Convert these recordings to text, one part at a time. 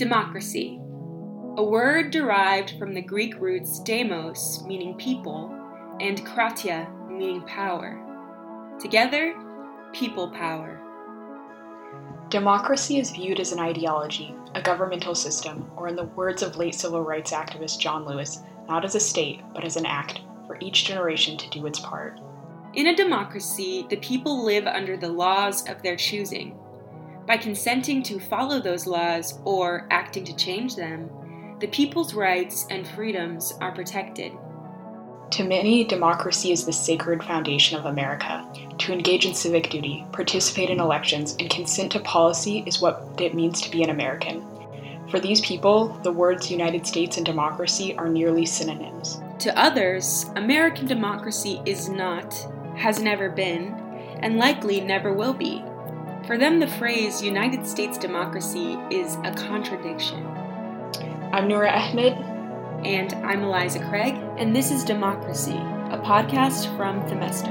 Democracy, a word derived from the Greek roots demos, meaning people, and kratia, meaning power. Together, people power. Democracy is viewed as an ideology, a governmental system, or in the words of late civil rights activist John Lewis, not as a state, but as an act for each generation to do its part. In a democracy, the people live under the laws of their choosing. By consenting to follow those laws or acting to change them, the people's rights and freedoms are protected. To many, democracy is the sacred foundation of America. To engage in civic duty, participate in elections, and consent to policy is what it means to be an American. For these people, the words United States and democracy are nearly synonyms. To others, American democracy is not, has never been, and likely never will be. For them, the phrase United States democracy is a contradiction. I'm Noura Ahmed. And I'm Eliza Craig, and this is Democracy, a podcast from Themester.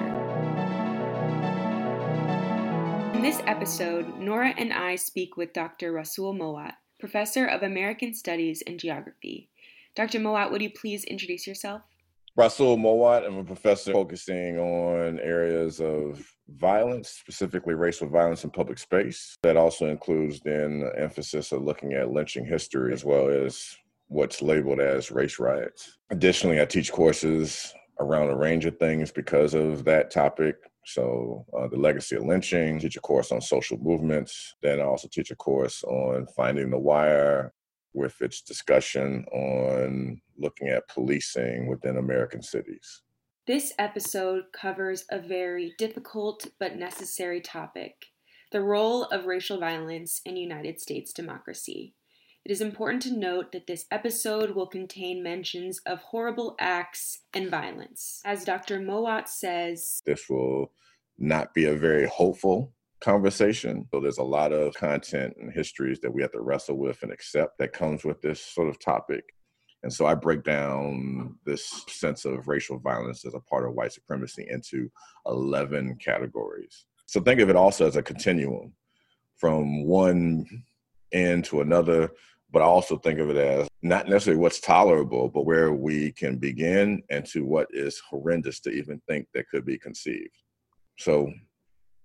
In this episode, Nora and I speak with Dr. Rasul Mowatt, professor of American Studies and Geography. Dr. Mowatt, would you please introduce yourself? Rasul Mowatt. I'm a professor focusing on areas of violence, specifically racial violence in public space. That also includes then emphasis of looking at lynching history as well as what's labeled as race riots. Additionally, I teach courses around a range of things because of that topic. So, uh, the legacy of lynching, teach a course on social movements. Then I also teach a course on finding the wire, with its discussion on looking at policing within American cities. This episode covers a very difficult but necessary topic the role of racial violence in United States democracy. It is important to note that this episode will contain mentions of horrible acts and violence. As Dr. Mowatt says, this will not be a very hopeful conversation. So there's a lot of content and histories that we have to wrestle with and accept that comes with this sort of topic. And so I break down this sense of racial violence as a part of white supremacy into 11 categories. So think of it also as a continuum from one end to another, but I also think of it as not necessarily what's tolerable, but where we can begin and to what is horrendous to even think that could be conceived. So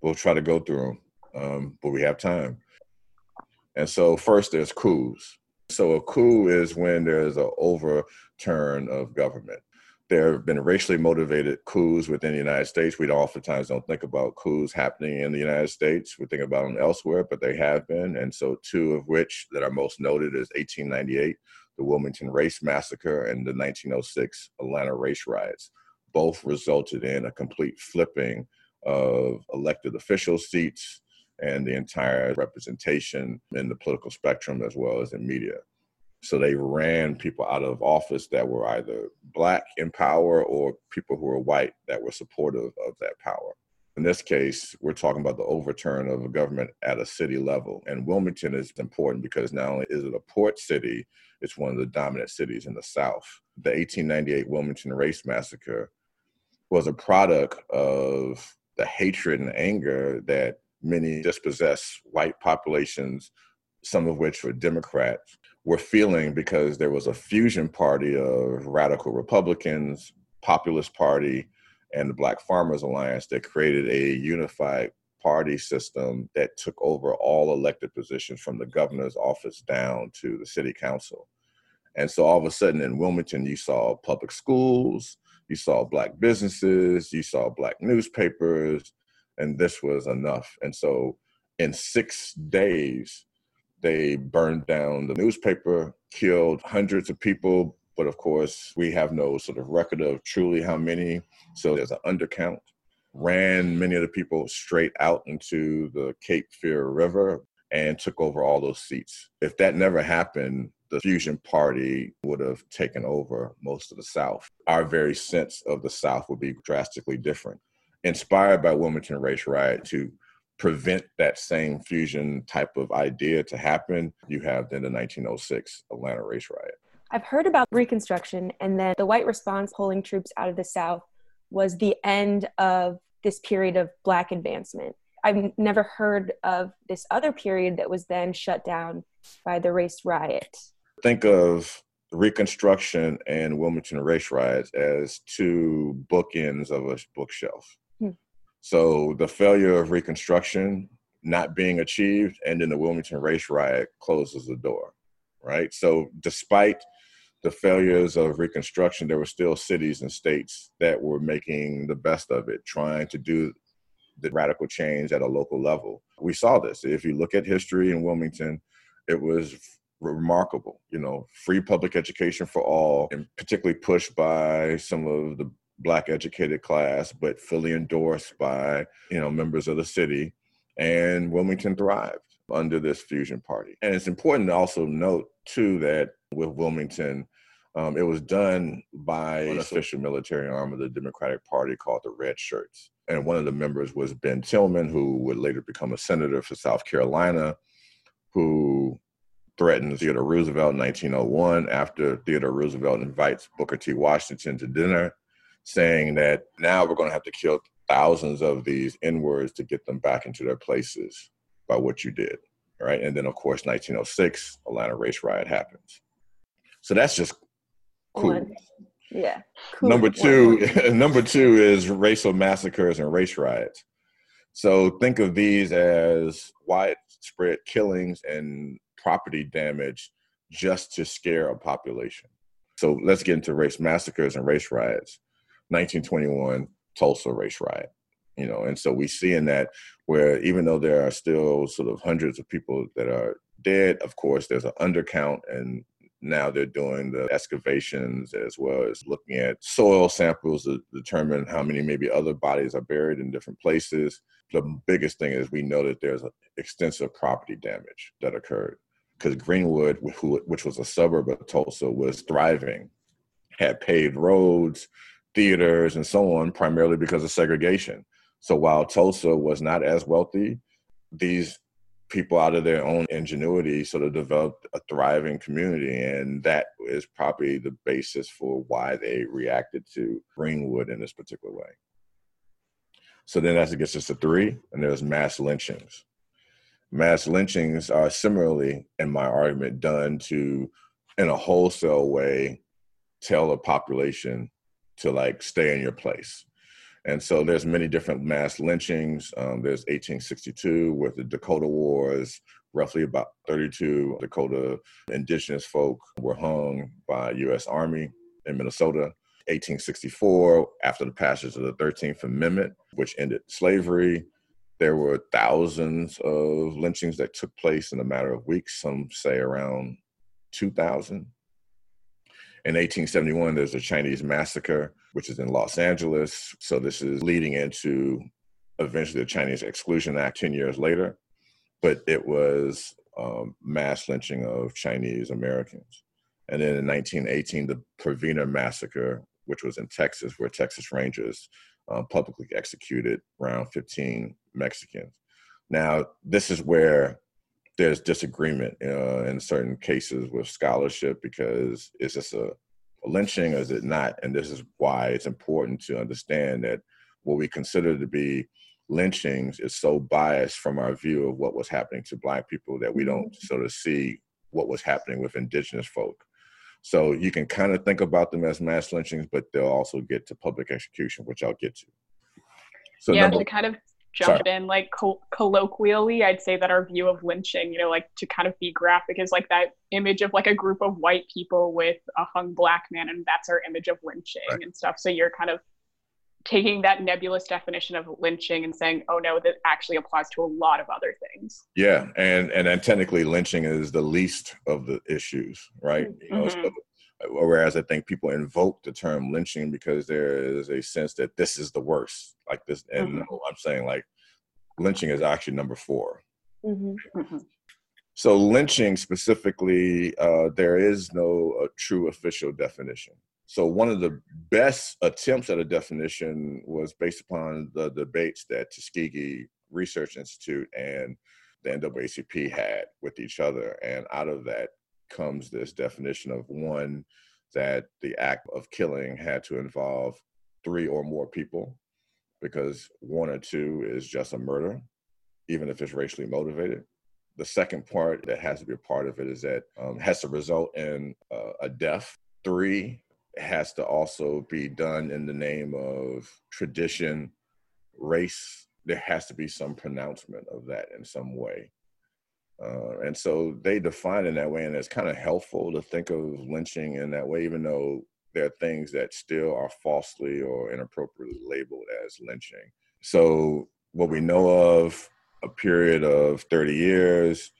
we'll try to go through them, um, but we have time. And so first there's coups. So a coup is when there's an overturn of government. There have been racially motivated coups within the United States. We oftentimes don't think about coups happening in the United States. We think about them elsewhere, but they have been. And so two of which that are most noted is 1898, the Wilmington Race Massacre, and the 1906 Atlanta race riots. Both resulted in a complete flipping of elected official seats and the entire representation in the political spectrum as well as in media. So they ran people out of office that were either black in power or people who were white that were supportive of that power. In this case, we're talking about the overturn of a government at a city level. And Wilmington is important because not only is it a port city, it's one of the dominant cities in the South. The 1898 Wilmington Race Massacre was a product of the hatred and anger that many dispossessed white populations, some of which were Democrats, were feeling because there was a fusion party of radical Republicans, Populist Party, and the Black Farmers Alliance that created a unified party system that took over all elected positions from the governor's office down to the city council. And so all of a sudden in Wilmington, you saw public schools, you saw black businesses, you saw black newspapers, and this was enough. And so in six days, they burned down the newspaper, killed hundreds of people, but of course, we have no sort of record of truly how many. So there's an undercount. Ran many of the people straight out into the Cape Fear River and took over all those seats. If that never happened, the fusion party would have taken over most of the South. Our very sense of the South would be drastically different. Inspired by Wilmington Race Riot to prevent that same fusion type of idea to happen, you have then the 1906 Atlanta Race Riot. I've heard about Reconstruction and then the white response pulling troops out of the South was the end of this period of Black advancement. I've never heard of this other period that was then shut down by the race riot? Think of Reconstruction and Wilmington race riots as two bookends of a bookshelf. Hmm. So the failure of Reconstruction not being achieved, and then the Wilmington race riot closes the door, right? So despite the failures of Reconstruction, there were still cities and states that were making the best of it, trying to do the radical change at a local level. We saw this. If you look at history in Wilmington, it was remarkable. You know, free public education for all, and particularly pushed by some of the black educated class, but fully endorsed by you know members of the city. And Wilmington thrived under this fusion party. And it's important to also note too that with Wilmington, um, it was done by an official military arm of the Democratic Party called the Red Shirts. And one of the members was Ben Tillman, who would later become a senator for South Carolina, who threatens Theodore Roosevelt in 1901 after Theodore Roosevelt invites Booker T. Washington to dinner, saying that now we're going to have to kill thousands of these N words to get them back into their places by what you did. Right. And then, of course, 1906, Atlanta race riot happens. So that's just cool. Yeah. Cool. Number two, number two is racial massacres and race riots. So think of these as widespread killings and property damage just to scare a population. So let's get into race massacres and race riots. 1921 Tulsa race riot, you know, and so we see in that where even though there are still sort of hundreds of people that are dead, of course, there's an undercount and now they're doing the excavations as well as looking at soil samples to determine how many maybe other bodies are buried in different places. The biggest thing is we know that there's extensive property damage that occurred because Greenwood, which was a suburb of Tulsa, was thriving, had paved roads, theaters, and so on, primarily because of segregation. So while Tulsa was not as wealthy, these people out of their own ingenuity sort of developed a thriving community. And that is probably the basis for why they reacted to Greenwood in this particular way. So then as it gets us to three, and there's mass lynchings mass lynchings are similarly, in my argument, done to, in a wholesale way, tell a population to like stay in your place. And so there's many different mass lynchings. Um, there's 1862 with the Dakota Wars, roughly about 32 Dakota indigenous folk were hung by U.S. Army in Minnesota. 1864, after the passage of the 13th Amendment, which ended slavery, there were thousands of lynchings that took place in a matter of weeks, some say around 2,000. In 1871, there's a Chinese massacre, which is in Los Angeles. So this is leading into eventually the Chinese Exclusion Act 10 years later. But it was um, mass lynching of Chinese Americans. And then in 1918, the Porvenir Massacre, which was in Texas, where Texas Rangers uh, publicly executed around 15 Mexicans. Now, this is where there's disagreement uh, in certain cases with scholarship because is this a, a lynching or is it not? And this is why it's important to understand that what we consider to be lynchings is so biased from our view of what was happening to Black people that we don't mm-hmm. sort of see what was happening with Indigenous folk. So you can kind of think about them as mass lynchings, but they'll also get to public execution, which I'll get to. So yeah, number, to kind of jump sorry. in, like co- colloquially, I'd say that our view of lynching, you know, like to kind of be graphic, is like that image of like a group of white people with a hung black man, and that's our image of lynching right. and stuff. So you're kind of taking that nebulous definition of lynching and saying, "Oh no, that actually applies to a lot of other things." Yeah, and and, and technically, lynching is the least of the issues, right? Mm-hmm. You know, so, whereas I think people invoke the term lynching because there is a sense that this is the worst, like this. And mm-hmm. I'm saying like lynching is actually number 4 mm-hmm. mm-hmm. So lynching specifically, uh, there is no uh, true official definition. So one of the best attempts at a definition was based upon the debates that Tuskegee Research Institute and the NAACP had with each other. And out of that comes this definition of one, that the act of killing had to involve three or more people, because one or two is just a murder, even if it's racially motivated. The second part that has to be a part of it is that um, has to result in uh, a death. Three has to also be done in the name of tradition, race. There has to be some pronouncement of that in some way. Uh, and so they define in that way, and it's kind of helpful to think of lynching in that way, even though there are things that still are falsely or inappropriately labeled as lynching. So, what we know of a period of 30 years,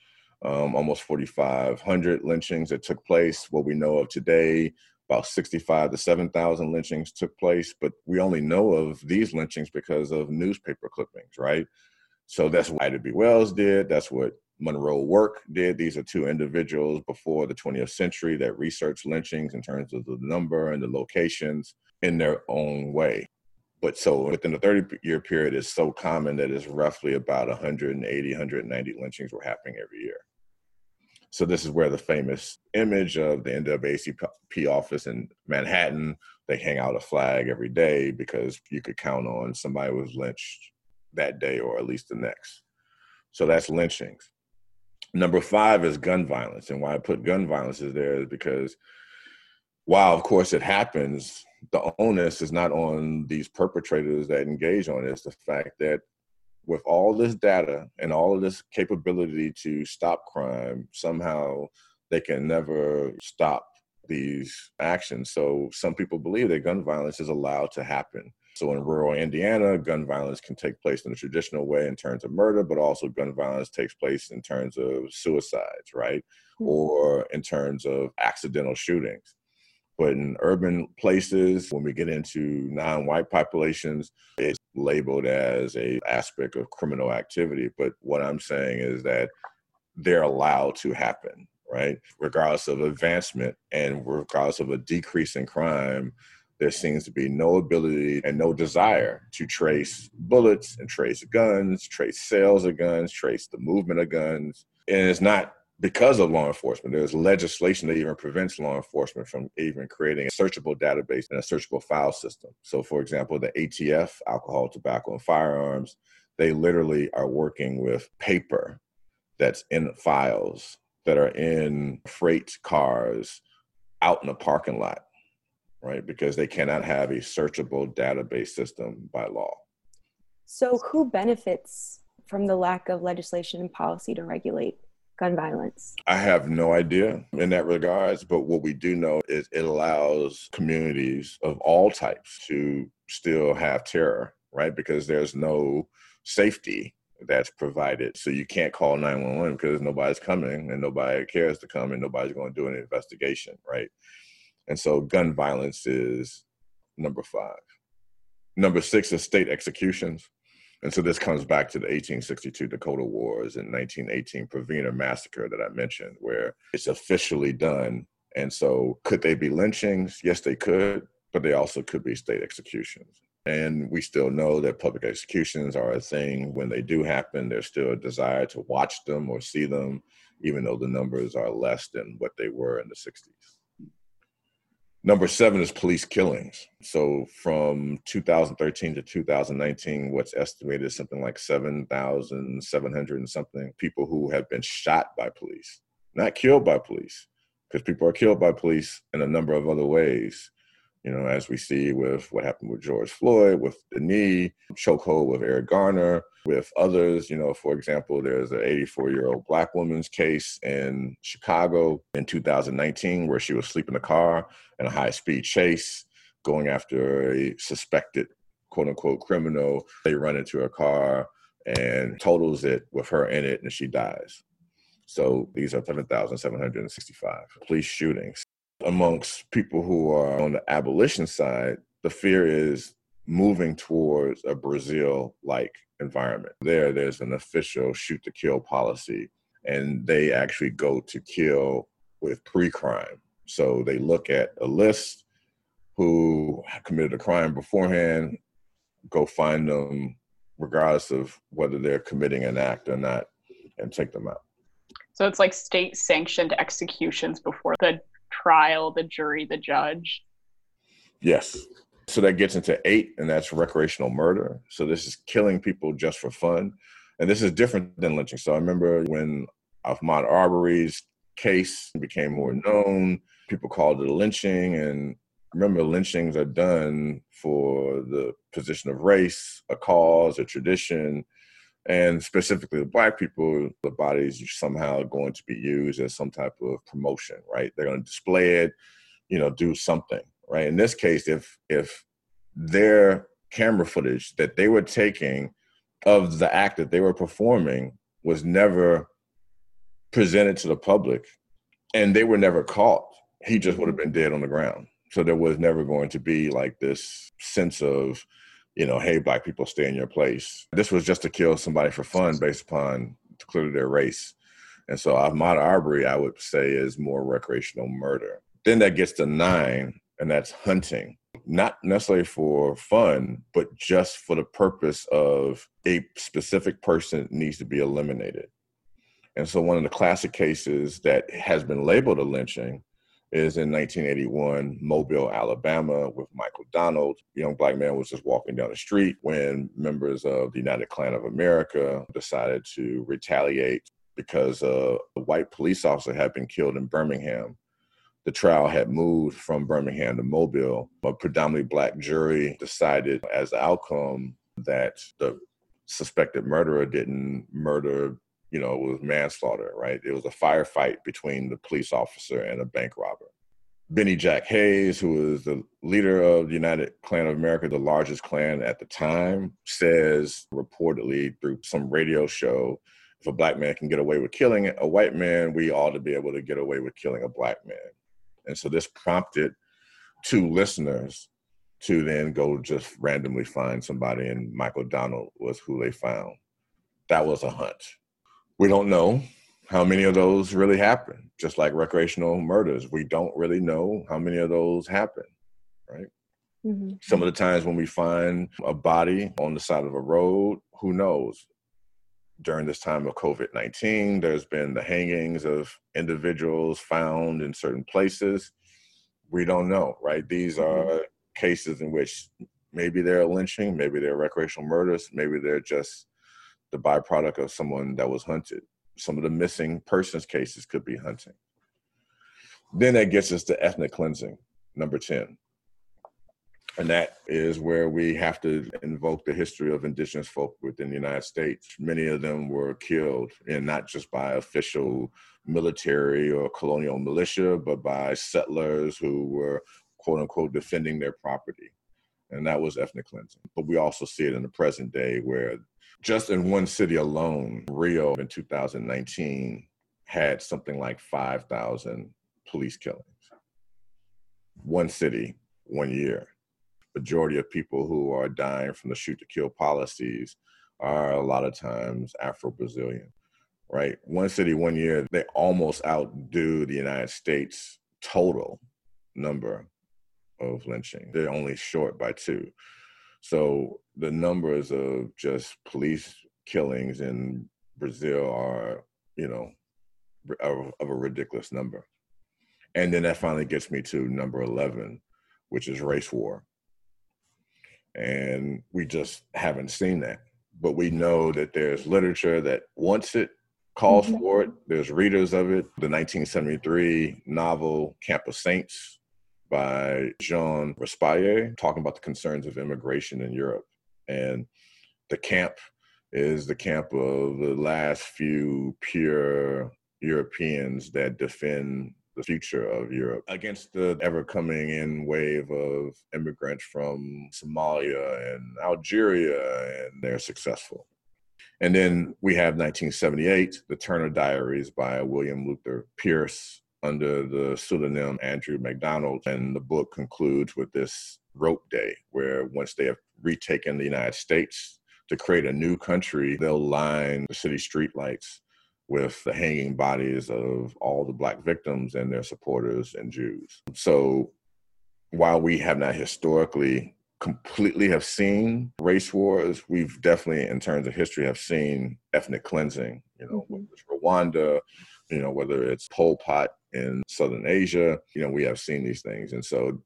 um, almost 4,500 lynchings that took place. What we know of today, about 65 to 7,000 lynchings took place, but we only know of these lynchings because of newspaper clippings, right? So that's what Ida B. Wells did. That's what Monroe Work did. These are two individuals before the 20th century that researched lynchings in terms of the number and the locations in their own way. But so within the 30 year period, it's so common that it's roughly about 180, 190 lynchings were happening every year. So this is where the famous image of the NAACP office in Manhattan, they hang out a flag every day because you could count on somebody was lynched that day or at least the next. So that's lynchings. Number five is gun violence. And why I put gun violence is there is because while of course it happens, the onus is not on these perpetrators that engage on it. It's the fact that with all this data and all of this capability to stop crime, somehow they can never stop these actions. So some people believe that gun violence is allowed to happen. So in rural Indiana, gun violence can take place in the traditional way in terms of murder, but also gun violence takes place in terms of suicides, right? Mm-hmm. Or in terms of accidental shootings. But in urban places, when we get into non-white populations, it's labeled as a aspect of criminal activity. But what I'm saying is that they're allowed to happen, right? Regardless of advancement and regardless of a decrease in crime, there seems to be no ability and no desire to trace bullets and trace guns, trace sales of guns, trace the movement of guns. And it's not because of law enforcement. There's legislation that even prevents law enforcement from even creating a searchable database and a searchable file system. So, for example, the ATF, alcohol, tobacco, and firearms, they literally are working with paper that's in files that are in freight cars out in a parking lot right? Because they cannot have a searchable database system by law. So, who benefits from the lack of legislation and policy to regulate gun violence? I have no idea in that regards, but what we do know is it allows communities of all types to still have terror, right? Because there's no safety that's provided. So you can't call 911 because nobody's coming and nobody cares to come and nobody's going to do an investigation, right? And so gun violence is number five. Number six is state executions. And so this comes back to the 1862 Dakota Wars and 1918 Porvenir Massacre that I mentioned, where it's officially done. And so could they be lynchings? Yes, they could, but they also could be state executions. And we still know that public executions are a thing. When they do happen, there's still a desire to watch them or see them, even though the numbers are less than what they were in the 60s. Number seven is police killings. So from 2013 to 2019, what's estimated is something like 7,700 and something people who have been shot by police, not killed by police, because people are killed by police in a number of other ways you know, as we see with what happened with George Floyd, with the knee chokehold with Eric Garner, with others. You know, for example, there's an 84 year old black woman's case in Chicago in 2019 where she was asleep in a car in a high speed chase going after a suspected quote unquote criminal. They run into her car and totals it with her in it and she dies. So these are 7,765 police shootings amongst people who are on the abolition side, the fear is moving towards a Brazil like environment. There, there's an official shoot to kill policy, and they actually go to kill with pre crime. So they look at a list who committed a crime beforehand, go find them, regardless of whether they're committing an act or not, and take them out. So it's like state sanctioned executions before the trial, the jury, the judge. Yes. So that gets into eight, and that's recreational murder. So this is killing people just for fun. And this is different than lynching. So I remember when Ahmaud Arbery's case became more known. People called it a lynching, and remember, lynchings are done for the position of race, a cause, a tradition, and specifically the black people, the bodies are somehow going to be used as some type of promotion, right? They're going to display it, you know, do something, right? In this case, if if their camera footage that they were taking of the act that they were performing was never presented to the public and they were never caught, he just would have mm-hmm. been dead on the ground. So there was never going to be like this sense of, you know, hey, black people, stay in your place. This was just to kill somebody for fun based upon clearly their race. And so Ahmaud Arbery, I would say, is more recreational murder. Then that gets to nine, and that's hunting. Not necessarily for fun, but just for the purpose of a specific person needs to be eliminated. And so one of the classic cases that has been labeled a lynching is in 1981, Mobile, Alabama, with Michael Donald. A young black man was just walking down the street when members of the United Klan of America decided to retaliate because a white police officer had been killed in Birmingham. The trial had moved from Birmingham to Mobile. A predominantly black jury decided as the outcome that the suspected murderer didn't murder you know, it was manslaughter, right? It was a firefight between the police officer and a bank robber. Bennie Jack Hays, who was the leader of the United Klan of America, the largest Klan at the time, says reportedly through some radio show, if a black man can get away with killing a white man, we ought to be able to get away with killing a black man. And so this prompted two listeners to then go just randomly find somebody, and Michael Donald was who they found. That was a hunch we don't know how many of those really happen. Just like recreational murders, we don't really know how many of those happen, right? Mm-hmm. Some of the times when we find a body on the side of a road, who knows? During this time of COVID 19, there's been the hangings of individuals found in certain places. We don't know, right? These mm-hmm. are cases in which maybe they're lynching, maybe they're recreational murders, maybe they're just the byproduct of someone that was hunted. Some of the missing persons cases could be hunting. Then that gets us to ethnic cleansing, number 10. And that is where we have to invoke the history of indigenous folk within the United States. Many of them were killed, and not just by official military or colonial militia, but by settlers who were quote unquote defending their property. And that was ethnic cleansing. But we also see it in the present day where just in one city alone, Rio in 2019 had something like 5,000 police killings. One city, one year. Majority of people who are dying from the shoot to kill policies are a lot of times Afro Brazilian, right? One city, one year, they almost outdo the United States total number of lynching. They're only short by two. So the numbers of just police killings in Brazil are, you know, of, of, a ridiculous number. And then that finally gets me to number 11, which is race war. And we just haven't seen that. But we know that there's literature that wants it, calls mm-hmm. for it. There's readers of it. The 1973 novel Camp of Saints by Jean Raspail talking about the concerns of immigration in Europe. And the camp is the camp of the last few pure Europeans that defend the future of Europe against the ever coming in wave of immigrants from Somalia and Algeria, and they're successful. And then we have 1978, The Turner Diaries by William Luther Pierce, under the pseudonym Andrew McDonald. And the book concludes with this rope day, where once they have retaken the United States to create a new country, they'll line the city streetlights with the hanging bodies of all the Black victims and their supporters and Jews. So while we have not historically completely have seen race wars, we've definitely, in terms of history, have seen ethnic cleansing. You know, mm-hmm. Rwanda, you know, whether it's Pol Pot in Southern Asia. You know, we have seen these things. And so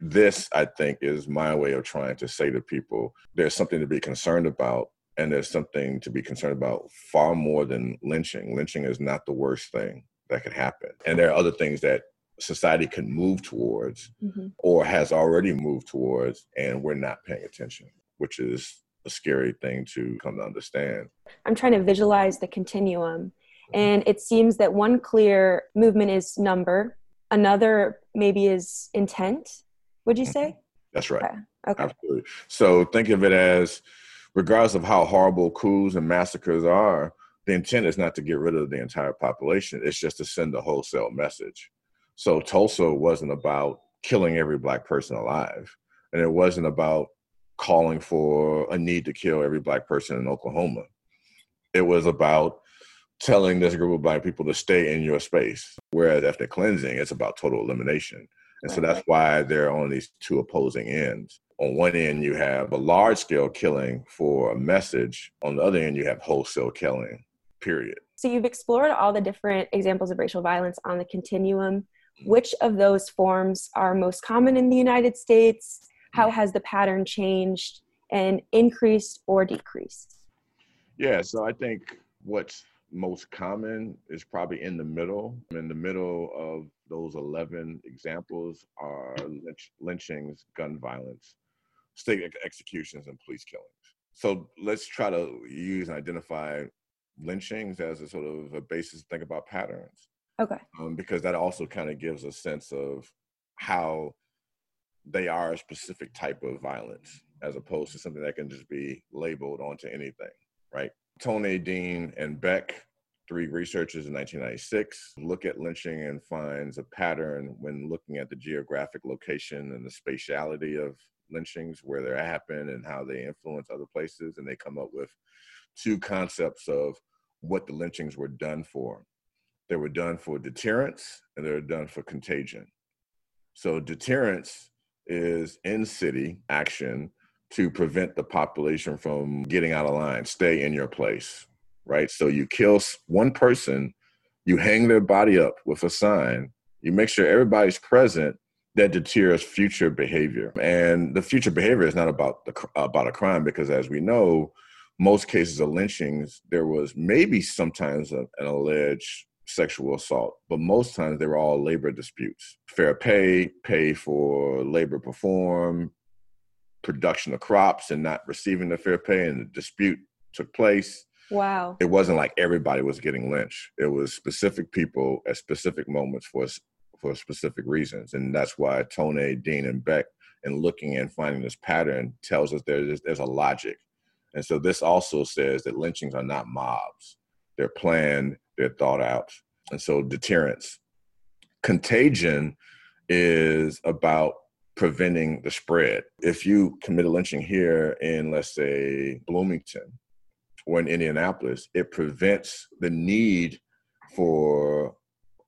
this, I think, is my way of trying to say to people there's something to be concerned about, and there's something to be concerned about far more than lynching. Lynching is not the worst thing that could happen. And there are other things that society can move towards mm-hmm. or has already moved towards, and we're not paying attention, which is a scary thing to come to understand. I'm trying to visualize the continuum. And it seems that one clear movement is number, another maybe is intent. Would you say? Mm-hmm. That's right. Okay. okay. Absolutely. So think of it as, regardless of how horrible coups and massacres are, the intent is not to get rid of the entire population. It's just to send a wholesale message. So Tulsa wasn't about killing every black person alive, and it wasn't about calling for a need to kill every black person in Oklahoma. It was about telling this group of black people to stay in your space. Whereas ethnic cleansing, it's about total elimination. And so that's why they're on these two opposing ends. On one end, you have a large scale killing for a message. On the other end, you have wholesale killing, period. So you've explored all the different examples of racial violence on the continuum. Mm. Which of those forms are most common in the United States? How mm. has the pattern changed and increased or decreased? Yeah, so I think what's most common is probably in the middle. In the middle of those 11 examples are lynch, lynchings, gun violence, state executions, and police killings. So let's try to use and identify lynchings as a sort of a basis to think about patterns. Okay. Um, because that also kind of gives a sense of how they are a specific type of violence as opposed to something that can just be labeled onto anything, right? Tolnay, Deane, and Beck, three researchers in 1996, look at lynching and finds a pattern when looking at the geographic location and the spatiality of lynchings, where they happen and how they influence other places. And they come up with two concepts of what the lynchings were done for. They were done for deterrence and they were done for contagion. So deterrence is in city action to prevent the population from getting out of line, stay in your place, right? So you kill one person, you hang their body up with a sign, you make sure everybody's present that deters future behavior. And the future behavior is not about the about a crime because as we know, most cases of lynchings there was maybe sometimes a, an alleged sexual assault, but most times they were all labor disputes. Fair pay, pay for labor performed, production of crops and not receiving the fair pay, and the dispute took place. Wow. It wasn't like everybody was getting lynched. It was specific people at specific moments for for specific reasons, and that's why Tolnay, Deane, and Beck, and looking and finding this pattern, tells us there's there's a logic, and so this also says that lynchings are not mobs; they're planned, they're thought out, and so deterrence. Contagion is about preventing the spread. If you commit a lynching here in, let's say, Bloomington or in Indianapolis, it prevents the need for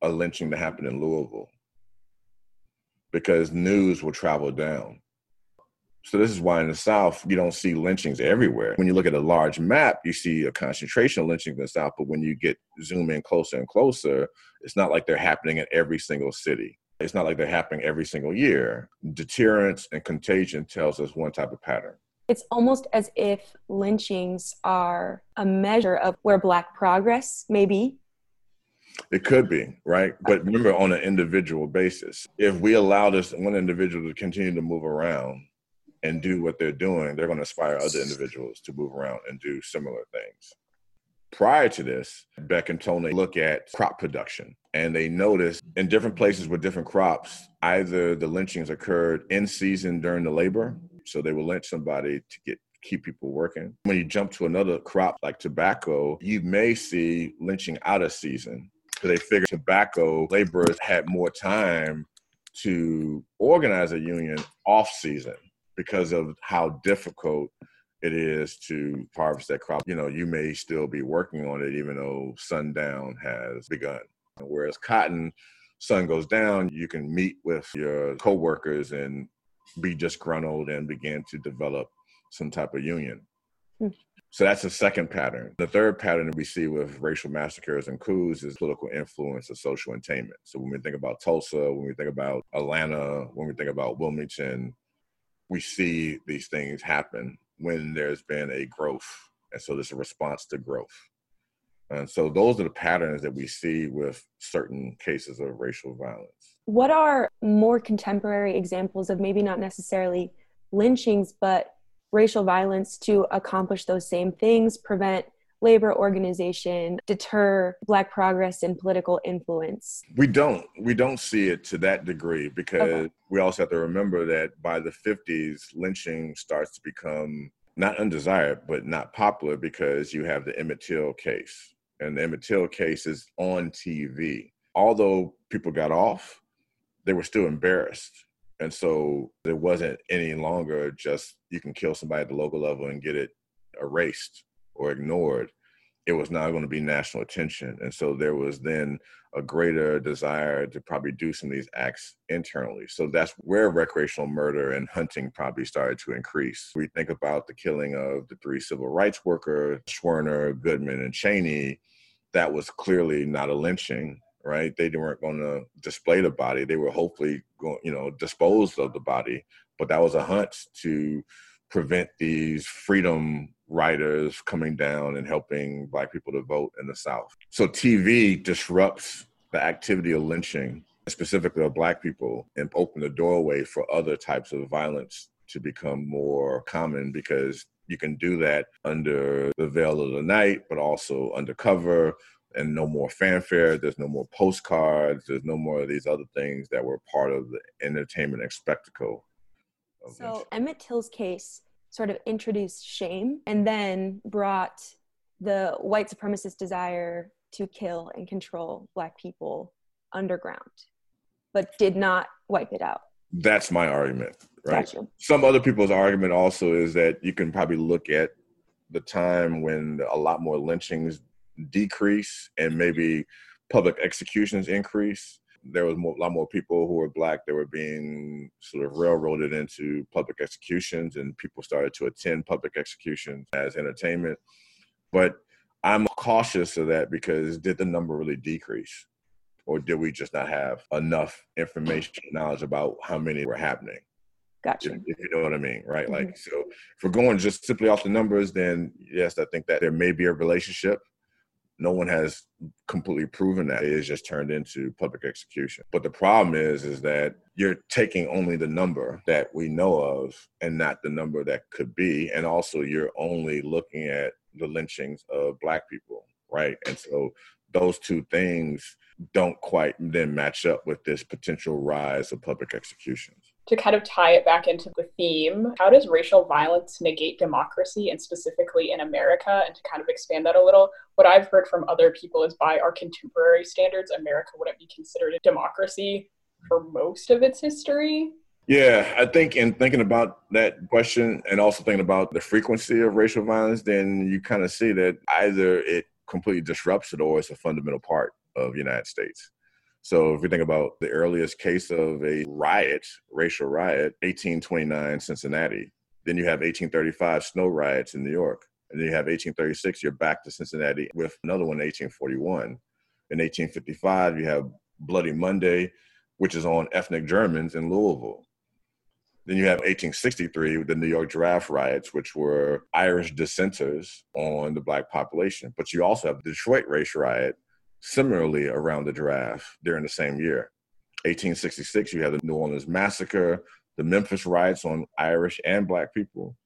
a lynching to happen in Louisville because news will travel down. So this is why in the South you don't see lynchings everywhere. When you look at a large map, you see a concentration of lynchings in the South, but when you get zoom in closer and closer, it's not like they're happening in every single city. It's not like they're happening every single year. Deterrence and contagion tells us one type of pattern. It's almost as if lynchings are a measure of where Black progress may be. It could be, right? But remember, on an individual basis, if we allow this one individual to continue to move around and do what they're doing, they're going to inspire other individuals to move around and do similar things. Prior to this, Beck and Tolnay look at crop production and they notice in different places with different crops, either the lynchings occurred in season during the labor, so they will lynch somebody to get keep people working. When you jump to another crop like tobacco, you may see lynching out of season. So they figure tobacco laborers had more time to organize a union off season because of how difficult it is to harvest that crop. You know, you may still be working on it even though sundown has begun. Whereas cotton, sun goes down, you can meet with your coworkers and be disgruntled and begin to develop some type of union. Hmm. So that's the second pattern. The third pattern that we see with racial massacres and coups is political influence of social attainment. So when we think about Tulsa, when we think about Atlanta, when we think about Wilmington, we see these things happen when there's been a growth And so there's a response to growth. And so those are the patterns that we see with certain cases of racial violence. What are more contemporary examples of maybe not necessarily lynchings, but racial violence to accomplish those same things, prevent labor organization, deter black progress and political influence? We don't. We don't see it to that degree because okay. we also have to remember that by the 50s, lynching starts to become not undesired, but not popular because you have the Emmett Till case and the Emmett Till case is on TV. Although people got off, they were still embarrassed. And so there wasn't any longer just you can kill somebody at the local level and get it erased or ignored. It was now going to be national attention. And so there was then a greater desire to probably do some of these acts internally. So that's where recreational murder and hunting probably started to increase. We think about the killing of the three civil rights workers, Schwerner, Goodman, and Chaney. That was clearly not a lynching, right? They weren't going to display the body. They were hopefully going, you know, dispose of the body. But that was a hunt to prevent these freedom writers coming down and helping black people to vote in the South. So TV disrupts the activity of lynching, specifically of black people, and open the doorway for other types of violence to become more common because you can do that under the veil of the night, but also undercover and no more fanfare. There's no more postcards. There's no more of these other things that were part of the entertainment and spectacle. So Emmett Till's case sort of introduced shame and then brought the white supremacist desire to kill and control black people underground, but did not wipe it out. That's my argument, right? Gotcha. Some other people's argument also is that you can probably look at the time when a lot more lynchings decrease and maybe public executions increase there was more, a lot more people who were black that were being sort of railroaded into public executions, and people started to attend public executions as entertainment. But I'm cautious of that because did the number really decrease? Or did we just not have enough information, knowledge about how many were happening? Gotcha. If, if, you know what I mean, right? Mm-hmm. Like, so if we're going just simply off the numbers, then yes, I think that there may be a relationship no one has completely proven that it is just turned into public execution. But the problem is is that you're taking only the number that we know of and not the number that could be. And also you're only looking at the lynchings of black people right? And so those two things don't quite then match up with this potential rise of public executions to kind of tie it back into the theme, how does racial violence negate democracy and specifically in America? And to kind of expand that a little, what I've heard from other people is by our contemporary standards, America wouldn't be considered a democracy for most of its history. Yeah, I think in thinking about that question and also thinking about the frequency of racial violence, then you kind of see that either it completely disrupts it or it's a fundamental part of the United States. So if we think about the earliest case of a riot, racial riot, 1829 Cincinnati. Then you have 1835 snow riots in New York. And then you have 1836, you're back to Cincinnati with another one in 1841. In 1855, you have Bloody Monday, which is on ethnic Germans in Louisville. Then you have 1863, the New York draft riots, which were Irish dissenters on the black population. But you also have the Detroit race riot, similarly around the draft during the same year. 1866, you have the New Orleans Massacre, the Memphis riots on Irish and Black people.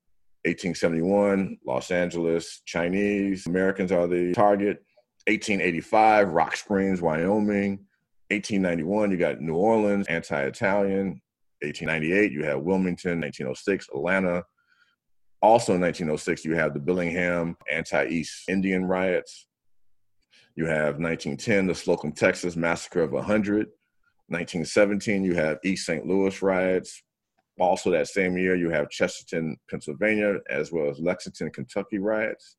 1871, Los Angeles, Chinese Americans are the target. 1885, Rock Springs, Wyoming. 1891, you got New Orleans, anti Italian. 1898, you have Wilmington. 1906, Atlanta. Also in 1906, you have the Bellingham anti East Indian riots. You have 1910, the Slocum, Texas massacre of 100. 1917, you have East St. Louis riots. Also, that same year, you have Chesterton, Pennsylvania, as well as Lexington, Kentucky riots.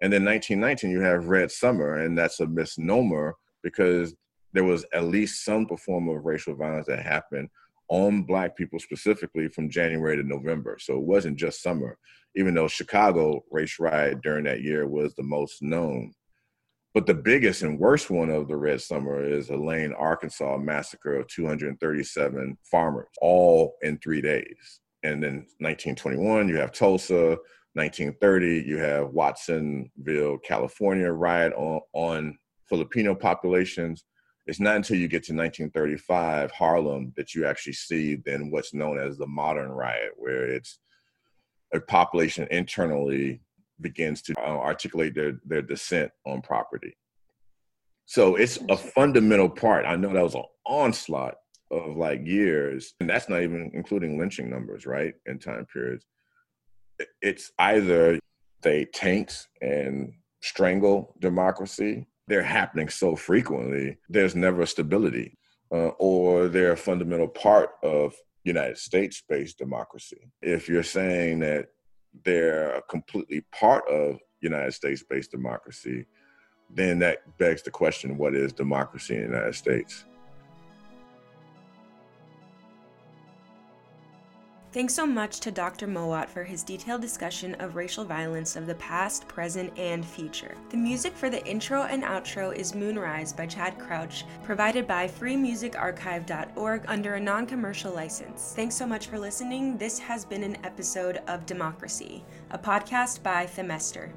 And then 1919, you have Red Summer, and that's a misnomer because there was at least some form of racial violence that happened on Black people specifically from January to November. So it wasn't just summer, even though Chicago race riot during that year was the most known. But the biggest and worst one of the Red Summer is Elaine, Arkansas massacre of 237 farmers, all in three days. And then 1921, you have Tulsa, 1930, you have Watsonville, California riot on, on Filipino populations. It's not until you get to 1935, Harlem, that you actually see then what's known as the modern riot, where it's a population internally begins to uh, articulate their, their dissent on property. So it's a fundamental part. I know that was an onslaught of like years, and that's not even including lynching numbers, right? In time periods. It's either they taint and strangle democracy. They're happening so frequently, there's never stability, uh, or they're a fundamental part of United States based democracy. If you're saying that they're completely part of United States based democracy, then that begs the question what is democracy in the United States? Thanks so much to Dr. Mowatt for his detailed discussion of racial violence of the past, present, and future. The music for the intro and outro is Moonrise by Chad Crouch, provided by freemusicarchive.org under a non commercial license. Thanks so much for listening. This has been an episode of Democracy, a podcast by Themester.